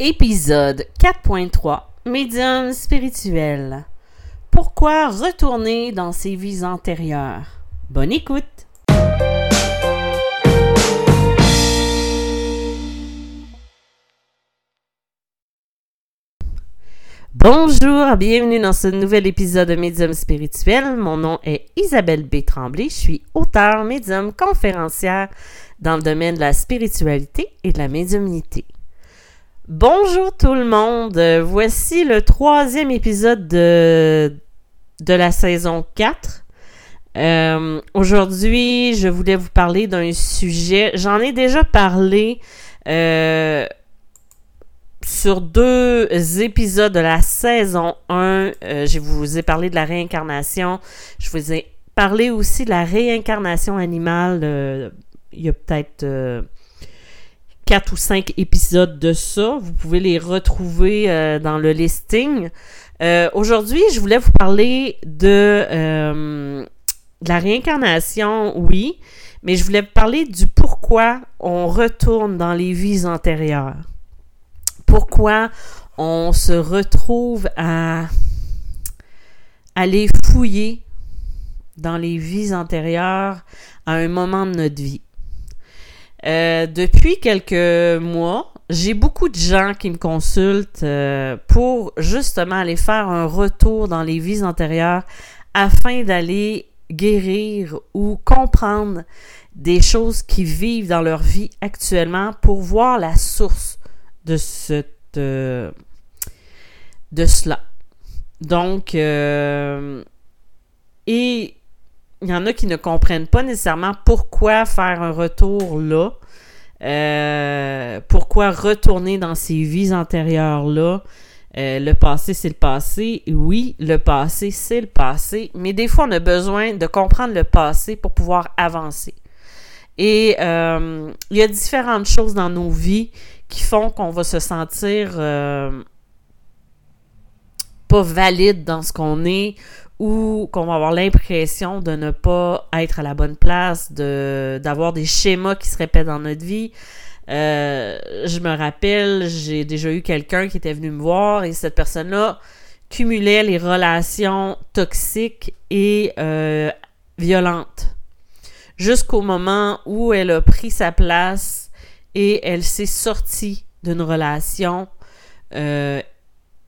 Épisode 4.3 Médium spirituel. Pourquoi retourner dans ses vies antérieures? Bonne écoute! Bonjour, bienvenue dans ce nouvel épisode de Médium spirituel. Mon nom est Isabelle B. Tremblay. Je suis auteure, médium, conférencière dans le domaine de la spiritualité et de la médiumnité. Bonjour tout le monde. Voici le troisième épisode de, la saison 4. Euh, Aujourd'hui, je voulais vous parler d'un sujet. J'en ai déjà parlé euh, sur deux épisodes de la saison 1. Euh, je vous ai parlé de la réincarnation. Je vous ai parlé aussi de la réincarnation animale. il y a peut-être quatre ou cinq épisodes de ça. Vous pouvez les retrouver euh, dans le listing. Euh, Aujourd'hui, je voulais vous parler de, euh, de la réincarnation, oui, mais je voulais vous parler du pourquoi on retourne dans les vies antérieures. Pourquoi on se retrouve à aller fouiller dans les vies antérieures à un moment de notre vie. Euh, depuis quelques mois, j'ai beaucoup de gens qui me consultent euh, pour justement aller faire un retour dans les vies antérieures afin d'aller guérir ou comprendre des choses qui vivent dans leur vie actuellement pour voir la source de cette euh, de cela. Donc et il y en a qui ne comprennent pas nécessairement pourquoi faire un retour là. Euh, pourquoi retourner dans ces vies antérieures-là. Euh, le passé, c'est le passé. Oui, le passé, c'est le passé. Mais des fois, on a besoin de comprendre le passé pour pouvoir avancer. Et euh, il y a différentes choses dans nos vies qui font qu'on va se sentir pas valide dans ce qu'on est ou qu'on va avoir l'impression de ne pas être à la bonne place, de d'avoir des schémas qui se répètent dans notre vie. Euh, je me rappelle, j'ai déjà eu quelqu'un qui était venu me voir et cette personne-là cumulait les relations toxiques et euh, violentes jusqu'au moment où elle a pris sa place et elle s'est sortie d'une relation euh,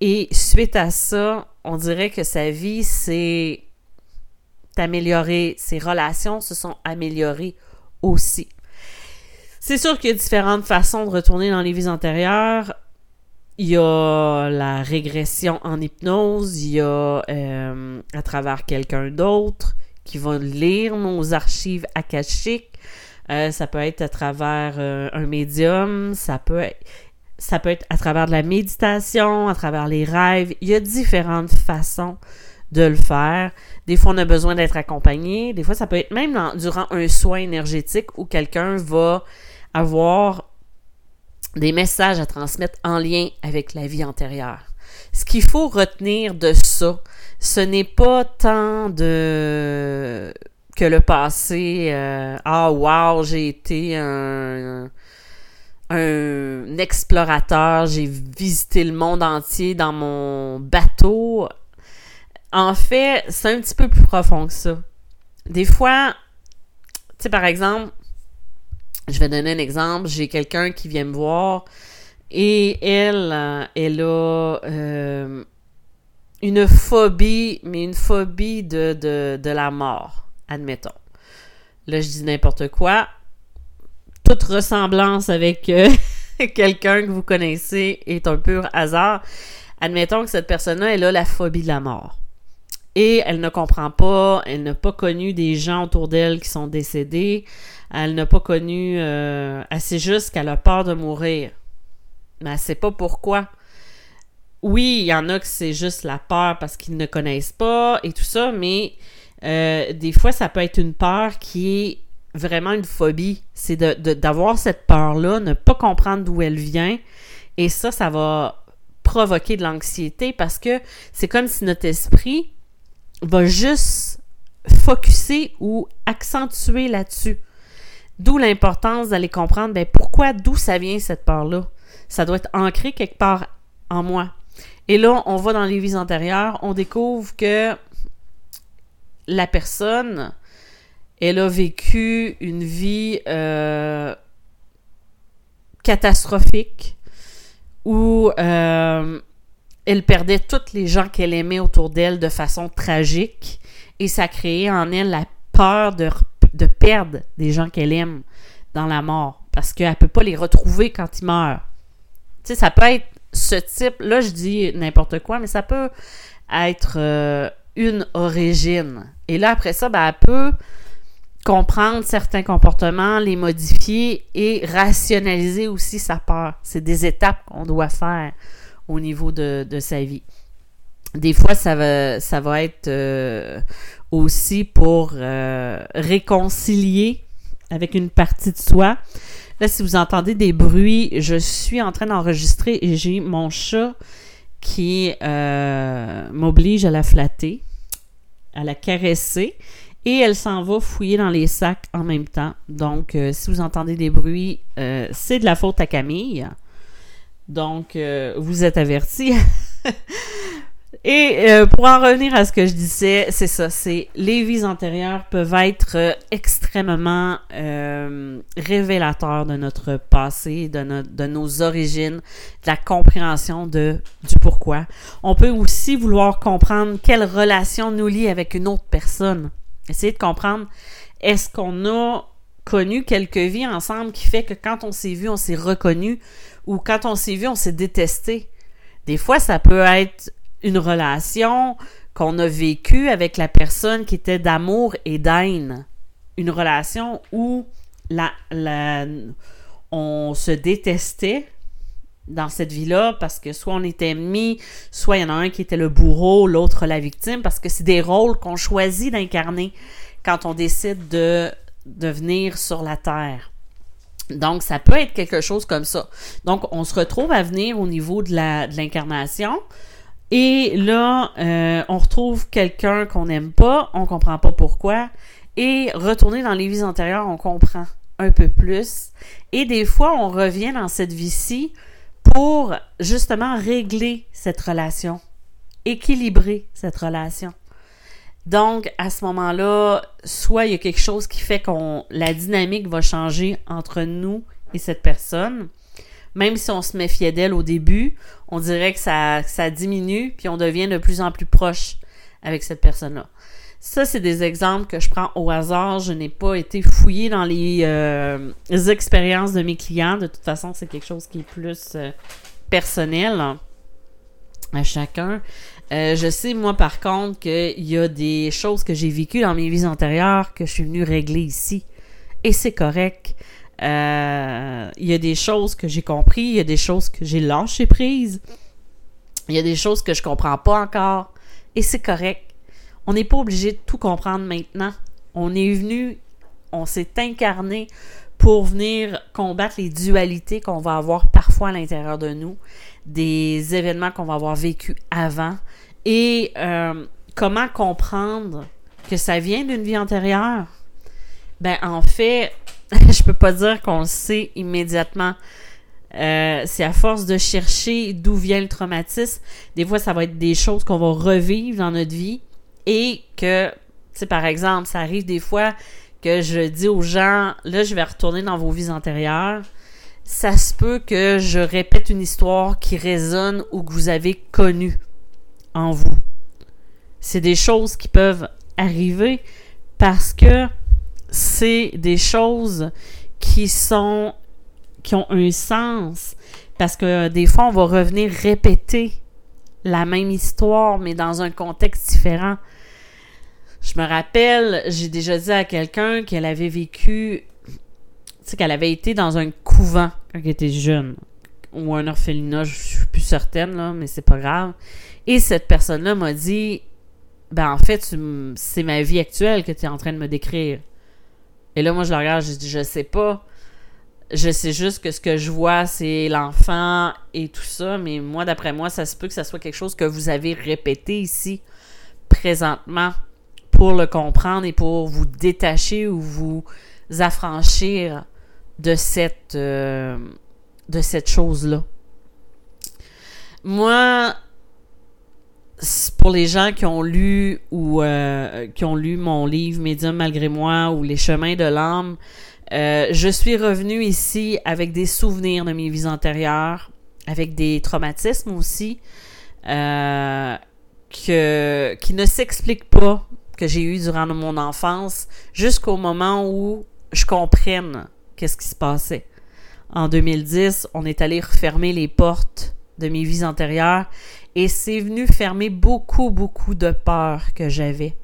et suite à ça, on dirait que sa vie s'est améliorée, ses relations se sont améliorées aussi. C'est sûr qu'il y a différentes façons de retourner dans les vies antérieures. Il y a la régression en hypnose, il y a euh, à travers quelqu'un d'autre qui va lire nos archives akashiques. Euh, ça peut être à travers euh, un médium, ça peut être, ça peut être à travers de la méditation, à travers les rêves. Il y a différentes façons de le faire. Des fois, on a besoin d'être accompagné. Des fois, ça peut être même durant un soin énergétique où quelqu'un va avoir des messages à transmettre en lien avec la vie antérieure. Ce qu'il faut retenir de ça, ce n'est pas tant de que le passé, euh, ah wow, j'ai été un, un explorateur, j'ai visité le monde entier dans mon bateau. En fait, c'est un petit peu plus profond que ça. Des fois, tu sais, par exemple, je vais donner un exemple, j'ai quelqu'un qui vient me voir et elle, elle a euh, une phobie, mais une phobie de, de, de la mort, admettons. Là, je dis n'importe quoi. Ressemblance avec euh, quelqu'un que vous connaissez est un pur hasard. Admettons que cette personne-là, elle a la phobie de la mort. Et elle ne comprend pas, elle n'a pas connu des gens autour d'elle qui sont décédés. Elle n'a pas connu... Euh, elle sait juste qu'elle a peur de mourir. Mais elle sait pas pourquoi. Oui, il y en a que c'est juste la peur parce qu'ils ne connaissent pas et tout ça, mais euh, des fois, ça peut être une peur qui est vraiment une phobie. C'est de, de- d'avoir cette peur-là, ne pas comprendre d'où elle vient. Et ça, ça va provoquer de l'anxiété parce que c'est comme si notre esprit va juste focuser ou accentuer là-dessus. D'où l'importance d'aller comprendre ben, pourquoi, d'où ça vient cette peur-là. Ça doit être ancré quelque part en moi. Et là, on va dans les vies antérieures, on découvre que la personne, elle a vécu une vie euh, catastrophique où euh, elle perdait tous les gens qu'elle aimait autour d'elle de façon tragique et ça créait en elle la peur de, de perdre des gens qu'elle aime dans la mort parce qu'elle ne peut pas les retrouver quand ils meurent. Tu sais, ça peut être ce type, là je dis n'importe quoi, mais ça peut être euh, une origine. Et là, après ça, ben, elle peut comprendre certains comportements, les modifier et rationaliser aussi sa peur. C'est des étapes qu'on doit faire au niveau de, sa vie. Des fois, ça va, ça va être euh, aussi pour euh, réconcilier avec une partie de soi. Là, si vous entendez des bruits, je suis en train d'enregistrer et j'ai mon chat qui euh, m'oblige à la flatter, à la caresser. Et elle s'en va fouiller dans les sacs en même temps. Donc, euh, si vous entendez des bruits, euh, c'est de la faute à Camille. Donc, vous êtes avertis. Et euh, pour en revenir à ce que je disais, c'est ça, c'est les vies antérieures peuvent être euh, extrêmement euh, révélateurs de notre passé, de, de nos origines, de la compréhension de, du pourquoi. On peut aussi vouloir comprendre quelle relation nous lie avec une autre personne. Essayer de comprendre, est-ce qu'on a connu quelques vies ensemble qui fait que quand on s'est vu, on s'est reconnu, ou quand on s'est vu, on s'est détesté? Des fois, ça peut être une relation qu'on a vécue avec la personne qui était d'amour et d'haine. Une relation où la, on se détestait dans cette vie-là parce que soit on était ennemis, soit il y en a un qui était le bourreau, l'autre la victime, parce que c'est des rôles qu'on choisit d'incarner quand on décide de, de venir sur la Terre. Donc, ça peut être quelque chose comme ça. Donc, on se retrouve à venir au niveau de l'incarnation. Et là, euh, on retrouve quelqu'un qu'on n'aime pas, on comprend pas pourquoi. Et retourner dans les vies antérieures, on comprend un peu plus. Et des fois, on revient dans cette vie-ci pour justement régler cette relation, équilibrer cette relation. Donc, à ce moment-là, soit il y a quelque chose qui fait qu'on la dynamique va changer entre nous et cette personne, même si on se méfiait d'elle au début, on dirait que ça, ça diminue, puis on devient de plus en plus proche avec cette personne-là. Ça, c'est des exemples que je prends au hasard. Je n'ai pas été fouillée dans les, euh, expériences de mes clients. De toute façon, c'est quelque chose qui est plus euh, personnel à chacun. Euh, je sais, moi, par contre, qu'il y a des choses que j'ai vécues dans mes vies antérieures que je suis venue régler ici. Et c'est correct. Euh, il y a des choses que j'ai compris, il y a des choses que j'ai lâché prise, il y a des choses que je comprends pas encore, et c'est correct. On n'est pas obligé de tout comprendre maintenant. On est venu, on s'est incarné pour venir combattre les dualités qu'on va avoir parfois à l'intérieur de nous, des événements qu'on va avoir vécu avant, et euh, comment comprendre que ça vient d'une vie antérieure. Ben en fait, je peux pas dire qu'on le sait immédiatement. Euh, c'est à force de chercher d'où vient le traumatisme. Des fois, ça va être des choses qu'on va revivre dans notre vie et que, tu sais, par exemple, ça arrive des fois que je dis aux gens, là, je vais retourner dans vos vies antérieures. Ça se peut que je répète une histoire qui résonne ou que vous avez connue en vous. C'est des choses qui peuvent arriver parce que c'est des choses qui sont qui ont un sens parce que des fois on va revenir répéter la même histoire mais dans un contexte différent. Je me rappelle, j'ai déjà dit à quelqu'un qu'elle avait vécu tu sais qu'elle avait été dans un couvent quand elle était jeune ou un orphelinat, je suis plus certaine là, mais c'est pas grave. Et cette personne-là m'a dit ben en fait, c'est ma vie actuelle que tu es en train de me décrire. Et là, moi, je la regarde, je dis, je sais pas. Je sais juste que ce que je vois, c'est l'enfant et tout ça, mais moi, d'après moi, ça se peut que ça soit quelque chose que vous avez répété ici, présentement, pour le comprendre et pour vous détacher ou vous affranchir de cette, euh, de cette chose-là. moi, pour les gens qui ont lu ou euh, qui ont lu mon livre Médium malgré moi ou Les chemins de l'âme, euh, je suis revenue ici avec des souvenirs de mes vies antérieures, avec des traumatismes aussi, que, qui ne s'expliquent pas que j'ai eu durant mon enfance, jusqu'au moment où je comprenne qu'est-ce qui se passait. En 2010, on est allé refermer les portes de mes vies antérieures et c'est venu fermer beaucoup, beaucoup de peurs que j'avais.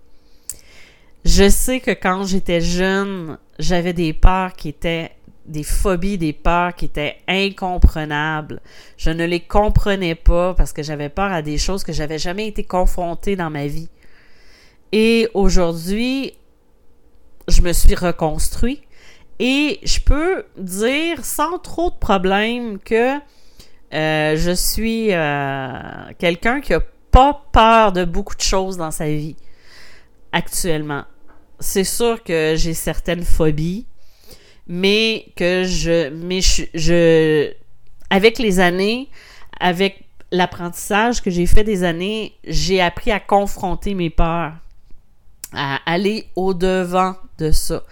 Je sais que quand j'étais jeune, j'avais des peurs qui étaient des phobies, des peurs qui étaient incompréhensibles. Je ne les comprenais pas parce que j'avais peur à des choses que j'avais jamais été confrontée dans ma vie. Et aujourd'hui, je me suis reconstruit et je peux dire sans trop de problèmes que euh, je suis euh, quelqu'un qui a pas peur de beaucoup de choses dans sa vie actuellement. C'est sûr que j'ai certaines phobies, mais que je, mais je, avec les années, avec l'apprentissage que j'ai fait des années, j'ai appris à confronter mes peurs, à aller au devant de ça.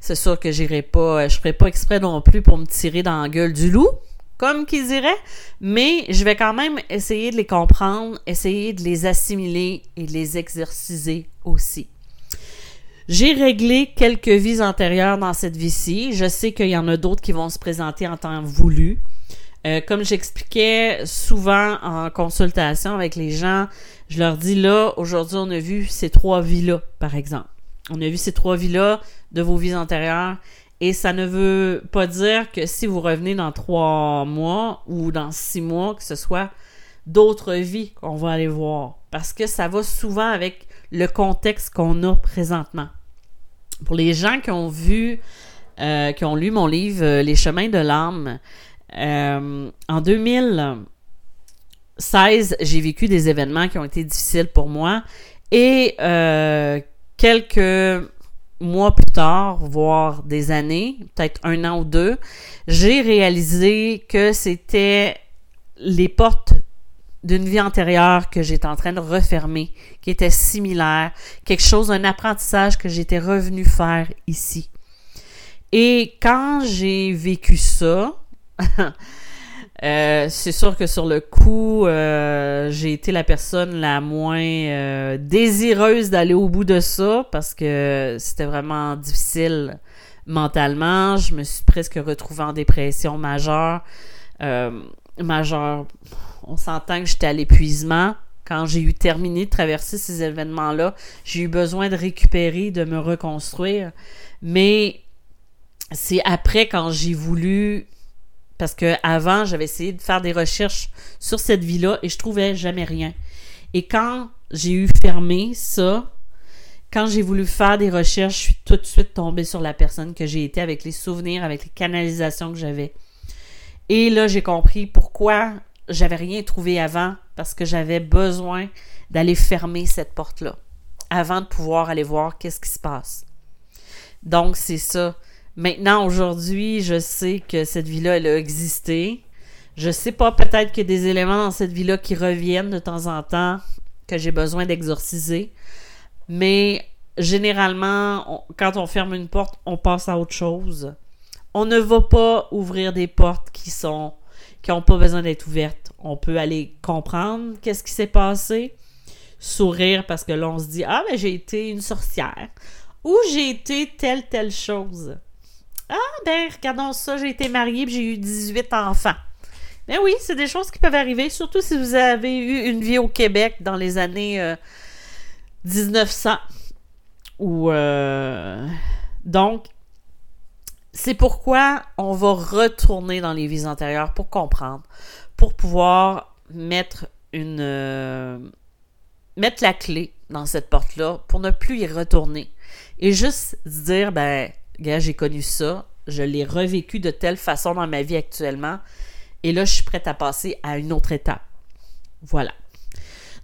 C'est sûr que j'irai pas, je ferai pas exprès non plus pour me tirer dans la gueule du loup, comme qu'ils diraient, mais je vais quand même essayer de les comprendre, essayer de les assimiler et les exerciser aussi. J'ai réglé quelques vies antérieures dans cette vie-ci. Je sais qu'il y en a d'autres qui vont se présenter en temps voulu. Euh, comme j'expliquais souvent en consultation avec les gens, je leur dis là, aujourd'hui, on a vu ces trois vies-là, par exemple. On a vu ces trois vies-là de vos vies antérieures et ça ne veut pas dire que si vous revenez dans trois mois ou dans six mois, que ce soit d'autres vies qu'on va aller voir. Parce que ça va souvent avec le contexte qu'on a présentement. Pour les gens qui ont vu, euh, qui ont lu mon livre euh, Les chemins de l'âme, euh, en 2016, j'ai vécu des événements qui ont été difficiles pour moi et quelques mois plus tard, voire des années, peut-être un an ou deux, j'ai réalisé que c'était les portes d'une vie antérieure que j'étais en train de refermer, qui était similaire, quelque chose, un apprentissage que j'étais revenu faire ici. Et quand j'ai vécu ça, Euh, c'est sûr que sur le coup, euh, j'ai été la personne la moins euh, désireuse d'aller au bout de ça parce que c'était vraiment difficile mentalement. Je me suis presque retrouvée en dépression majeure. majeure. On s'entend que j'étais à l'épuisement. Quand j'ai eu terminé de traverser ces événements-là, j'ai eu besoin de récupérer, de me reconstruire. Mais c'est après quand j'ai voulu parce que avant, j'avais essayé de faire des recherches sur cette vie-là et je trouvais jamais rien. Et quand j'ai eu fermé ça, quand j'ai voulu faire des recherches, je suis tout de suite tombée sur la personne que j'ai été avec les souvenirs, avec les canalisations que j'avais. Et là, j'ai compris pourquoi j'avais rien trouvé avant, parce que j'avais besoin d'aller fermer cette porte-là avant de pouvoir aller voir qu'est-ce qui se passe. Donc, c'est ça. Maintenant, aujourd'hui, je sais que cette vie-là, elle a existé. Je sais pas, peut-être qu'il y a des éléments dans cette vie-là qui reviennent de temps en temps que j'ai besoin d'exorciser. Mais généralement, quand on ferme une porte, on passe à autre chose. On ne va pas ouvrir des portes qui sont qui n'ont pas besoin d'être ouvertes. On peut aller comprendre qu'est-ce qui s'est passé, sourire parce que là on se dit ah mais j'ai été une sorcière ou j'ai été telle telle chose. Ah, ben, regardons ça, j'ai été mariée et j'ai eu 18 enfants. Mais oui, c'est des choses qui peuvent arriver, surtout si vous avez eu une vie au Québec dans les années 1900. Euh, Ou, euh, donc, c'est pourquoi on va retourner dans les vies antérieures pour comprendre, pour pouvoir mettre une. Euh, mettre la clé dans cette porte-là pour ne plus y retourner. Et juste dire, ben, gars, j'ai connu ça, je l'ai revécu de telle façon dans ma vie actuellement, et là, je suis prête à passer à une autre étape. Voilà.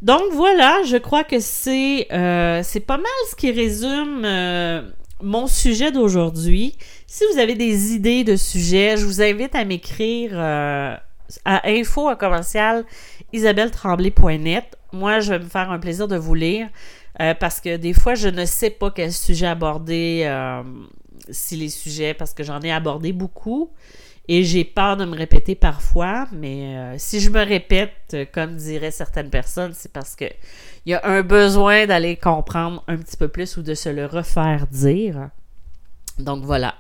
Donc voilà, je crois que c'est euh, pas mal ce qui résume euh, mon sujet d'aujourd'hui. Si vous avez des idées de sujets, je vous invite à m'écrire euh, à info à commercial isabelletremblay.net. Moi, je vais me faire un plaisir de vous lire parce que des fois, je ne sais pas quel sujet aborder, si les sujets, parce que j'en ai abordé beaucoup et j'ai peur de me répéter parfois, mais euh, si je me répète, comme diraient certaines personnes, c'est parce que il y a un besoin d'aller comprendre un petit peu plus ou de se le refaire dire. Donc voilà.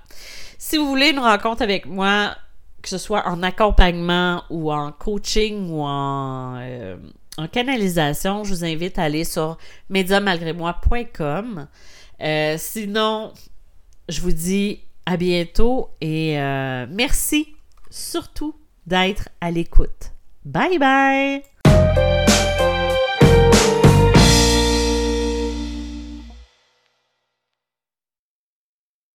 Si vous voulez une rencontre avec moi, que ce soit en accompagnement ou en coaching ou en, euh, canalisation, je vous invite à aller sur médiamalgrémoi.com. Euh, sinon, je vous dis à bientôt et euh, merci surtout d'être à l'écoute. Bye bye!